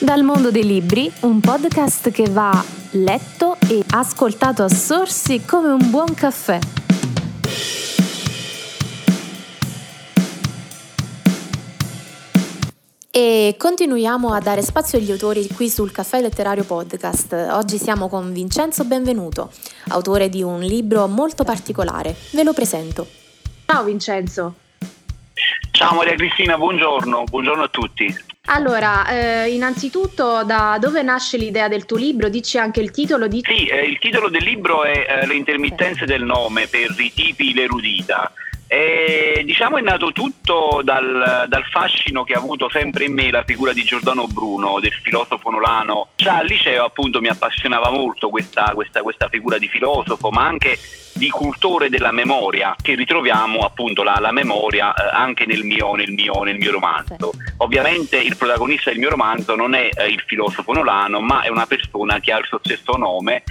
Dal mondo dei libri, un podcast che va letto e ascoltato a sorsi come un buon caffè. E continuiamo a dare spazio agli autori qui sul Caffè Letterario Podcast. Oggi siamo con Vincenzo Benvenuto, autore di un libro molto particolare. Ve lo presento. Ciao Vincenzo. Ciao Maria Cristina, buongiorno, buongiorno a tutti. Allora, eh, innanzitutto da dove nasce l'idea del tuo libro? Dici anche il titolo? Di... Sì, eh, il titolo del libro è eh, Le intermittenze del nome per i tipi l'erudita. E, diciamo è nato tutto dal, dal, fascino che ha avuto sempre in me la figura di Giordano Bruno, del filosofo nolano. Già al liceo appunto mi appassionava molto questa, questa, questa figura di filosofo, ma anche di cultore della memoria, che ritroviamo appunto la, la memoria eh, anche nel mio, nel, mio, nel mio, romanzo. Ovviamente il protagonista del mio romanzo non è eh, il filosofo Nolano, ma è una persona che ha il suo stesso nome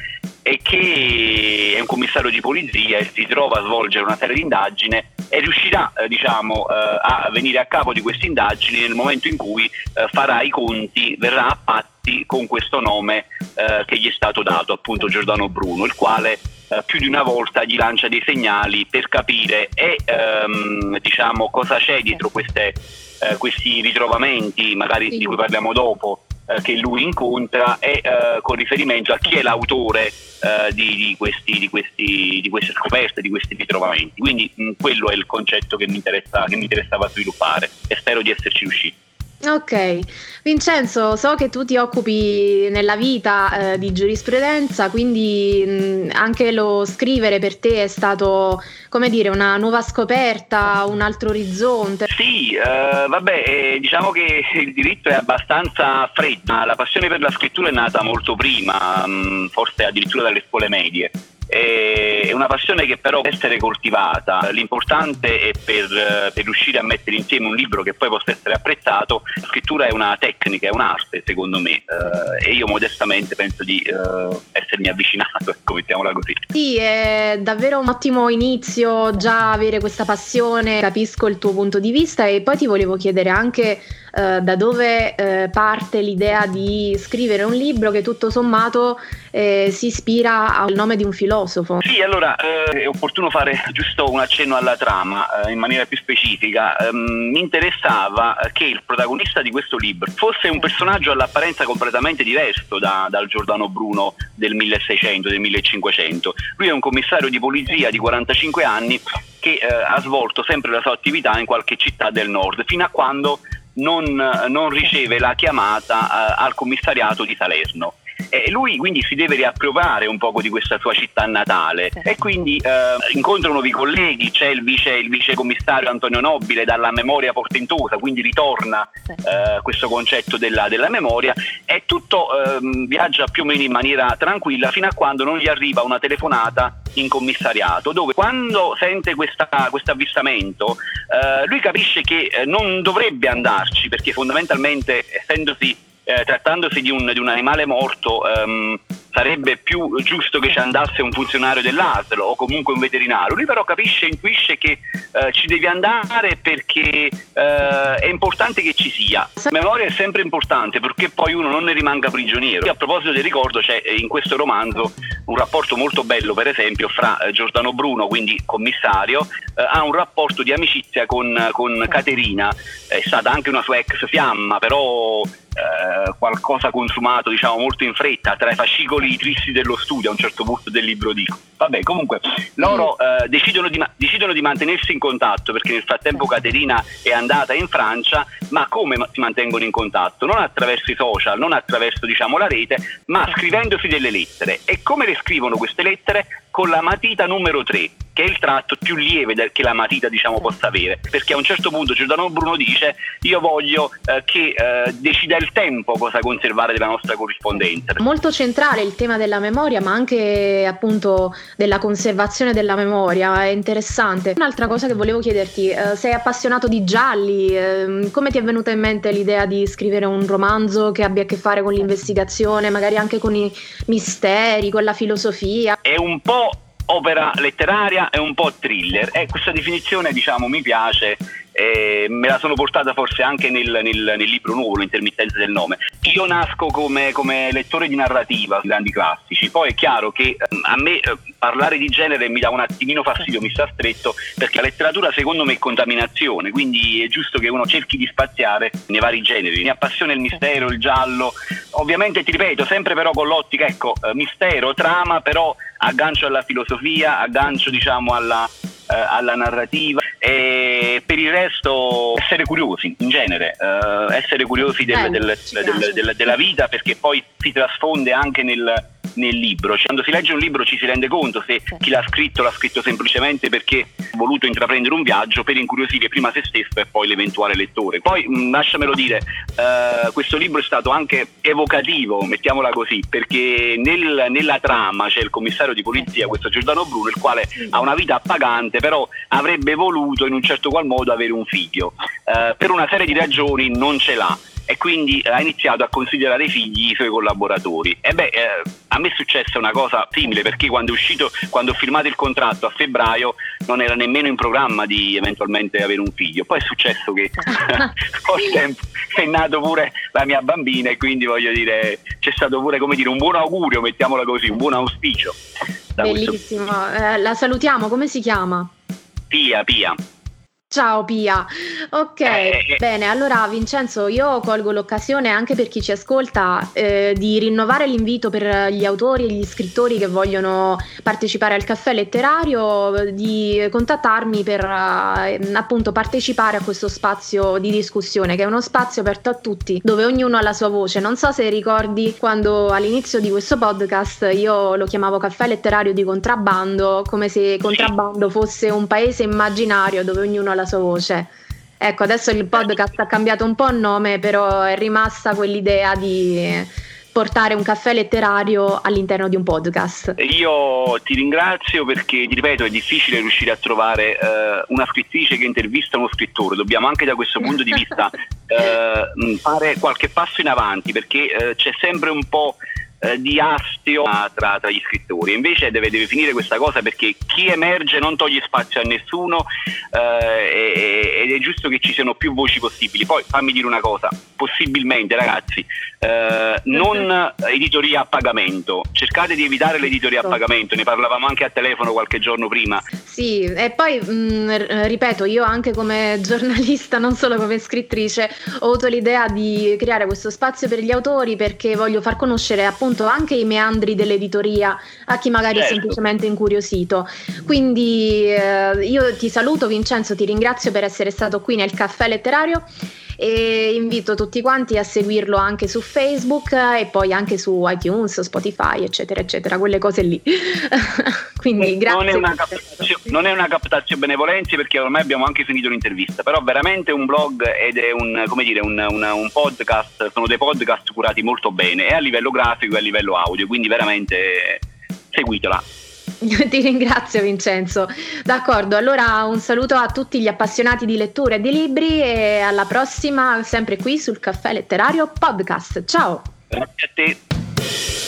e che è un commissario di polizia e si trova a svolgere una serie di indagini e riuscirà eh, diciamo, eh, a venire a capo di queste indagini nel momento in cui eh, farà i conti, verrà a patti con questo nome eh, che gli è stato dato, appunto Giordano Bruno, il quale eh, più di una volta gli lancia dei segnali per capire e ehm, diciamo cosa c'è dietro queste, eh, questi ritrovamenti, magari di cui parliamo dopo, eh, che lui incontra e eh, con riferimento a chi è l'autore eh, di, di, questi, di, questi, di, queste scoperte, di questi ritrovamenti. Quindi mh, quello è il concetto che mi, che mi interessava sviluppare e spero di esserci riuscito. Ok, Vincenzo, so che tu ti occupi nella vita eh, di giurisprudenza, quindi mh, anche lo scrivere per te è stato, come dire, una nuova scoperta, un altro orizzonte. Sì, eh, vabbè, eh, diciamo che il diritto è abbastanza freddo, la passione per la scrittura è nata molto prima, mh, forse addirittura dalle scuole medie. È una passione che però deve essere coltivata. L'importante è per, per, riuscire a mettere insieme un libro che poi possa essere apprezzato. La scrittura è una tecnica, è un'arte secondo me eh, e io modestamente penso di eh, essermi avvicinato, ecco, mettiamola così. Sì, è davvero un ottimo inizio già avere questa passione, capisco il tuo punto di vista e poi ti volevo chiedere anche eh, da dove eh, parte l'idea di scrivere un libro che tutto sommato eh, si ispira al nome di un filosofo. Sì, allora eh, è opportuno fare giusto un accenno alla trama eh, in maniera più specifica. Um, mi interessava che il protagonista di questo libro fosse un personaggio all'apparenza completamente diverso da, dal Giordano Bruno del 1600, del 1500. Lui è un commissario di polizia di 45 anni che eh, ha svolto sempre la sua attività in qualche città del nord, fino a quando non, non riceve la chiamata uh, al commissariato di Salerno. E lui quindi si deve riapprovare un poco di questa sua città natale. E quindi eh, incontra nuovi colleghi, c'è il vice, il vice, commissario Antonio Nobile dalla memoria portentosa, quindi ritorna eh, questo concetto della, della, memoria. E tutto eh, viaggia più o meno in maniera tranquilla fino a quando non gli arriva una telefonata in commissariato dove quando sente questo avvistamento eh, lui capisce che eh, non dovrebbe andarci perché fondamentalmente essendosi eh, trattandosi di un, di un, animale morto ehm, sarebbe più giusto che ci andasse un funzionario dell'ASL o comunque un veterinario. Lui però capisce, intuisce che eh, ci devi andare perché eh, è importante che ci sia. La memoria è sempre importante perché poi uno non ne rimanga prigioniero. A proposito del ricordo c'è eh, in questo romanzo un rapporto molto bello per esempio fra eh, Giordano Bruno, quindi commissario, eh, ha un rapporto di amicizia con, con Caterina, è stata anche una sua ex fiamma, però eh, qualcosa consumato diciamo molto in fretta tra i fascicoli tristi dello studio a un certo punto del libro dico. Vabbè comunque loro mm. eh, decidono, di, decidono, di, mantenersi in contatto perché nel frattempo Caterina è andata in Francia ma come si mantengono in contatto? non attraverso i social non attraverso diciamo la rete ma scrivendosi delle lettere. E come le scrivono queste lettere? Con la matita numero 3, che è il tratto più lieve che la matita diciamo, possa avere, perché a un certo punto Giordano Bruno dice io voglio eh, che eh, decida il tempo cosa conservare della nostra corrispondenza. Molto centrale il tema della memoria, ma anche appunto della conservazione della memoria, è interessante. Un'altra cosa che volevo chiederti, eh, sei appassionato di gialli, ehm, come ti è venuta in mente l'idea di scrivere un romanzo che abbia a che fare con l'investigazione, magari anche con i misteri, con la filosofia? È un po' opera letteraria e un po' thriller. E questa definizione, diciamo, mi piace eh, me la sono portata forse anche nel, nel, nel libro nuovo, l'intermittenza del nome. Io nasco come, come, lettore di narrativa, di grandi classici, poi è chiaro che eh, a me eh, parlare di genere mi dà un attimino fastidio, mi sta stretto, perché la letteratura secondo me è contaminazione, quindi è giusto che uno cerchi di spaziare nei vari generi. Mi appassiona il mistero, il giallo, ovviamente ti ripeto, sempre però con l'ottica, ecco, eh, mistero, trama, però aggancio alla filosofia, aggancio diciamo alla, eh, alla narrativa e per il resto essere curiosi in genere, eh, essere curiosi del, del, del, della vita perché poi si trasfonde anche nel nel libro. Cioè, quando si legge un libro ci si rende conto se chi l'ha scritto l'ha scritto semplicemente perché ha voluto intraprendere un viaggio per incuriosire prima se stesso e poi l'eventuale lettore. Poi mh, mm, lasciamelo dire, eh, questo libro è stato anche evocativo, mettiamola così, perché nel, nella trama c'è il commissario di polizia, questo Giordano Bruno, il quale ha una vita appagante, però avrebbe voluto in un certo qual modo avere un figlio. Eh, per una serie di ragioni non ce l'ha e quindi ha iniziato a considerare i figli i suoi collaboratori. E beh, eh, a me è successa una cosa simile perché quando è uscito, quando ho firmato il contratto a febbraio non era nemmeno in programma di eventualmente avere un figlio. Poi è successo che col tempo è nato pure la mia bambina e quindi voglio dire c'è stato pure come dire un buon augurio, mettiamola così, un buon auspicio. Bellissimo, questo... eh, la salutiamo, come si chiama? Pia, Pia. Ciao Pia, ok, eh, bene, allora Vincenzo io colgo l'occasione anche per chi ci ascolta eh, di rinnovare l'invito per gli autori e gli scrittori che vogliono partecipare al caffè letterario, di contattarmi per eh, appunto partecipare a questo spazio di discussione che è uno spazio aperto a tutti dove ognuno ha la sua voce. Non so se ricordi quando all'inizio di questo podcast io lo chiamavo caffè letterario di contrabbando, come se contrabbando fosse un paese immaginario dove ognuno ha la sua voce. Ecco, adesso il podcast ha cambiato un po' nome, però è rimasta quell'idea di portare un caffè letterario all'interno di un podcast. Io ti ringrazio perché, ti ripeto, è difficile riuscire a trovare eh, una scrittrice che intervista uno scrittore. Dobbiamo anche da questo punto di vista eh, fare qualche passo in avanti perché eh, c'è sempre un po' Eh, di astio tra, tra, gli scrittori. Invece deve, deve, finire questa cosa perché chi emerge non toglie spazio a nessuno eh, ed è giusto che ci siano più voci possibili. Poi fammi dire una cosa, possibilmente ragazzi, eh, non editoria a pagamento, cercate di evitare l'editoria a certo. pagamento, ne parlavamo anche a telefono qualche giorno prima. Sì, e poi mh, mm, ripeto, io anche come giornalista, non solo come scrittrice, ho avuto l'idea di creare questo spazio per gli autori perché voglio far conoscere appunto appunto anche i meandri dell'editoria a chi magari certo. è semplicemente incuriosito. Quindi eh, io ti saluto Vincenzo, ti ringrazio per essere stato qui nel caffè letterario e invito tutti quanti a seguirlo anche su Facebook e poi anche su iTunes, Spotify, eccetera, eccetera, quelle cose lì. Quindi grazie. Non è, una captazio, non è una captazio benevolenzi perché ormai abbiamo anche finito l'intervista, però veramente un blog ed è un, dire, un, un, un podcast, sono dei podcast curati molto bene, e a livello grafico e a livello audio, quindi veramente seguitela. Ti ringrazio Vincenzo. D'accordo, allora un saluto a tutti gli appassionati di lettura e di libri e alla prossima sempre qui sul Caffè Letterario Podcast. Ciao. Grazie a te.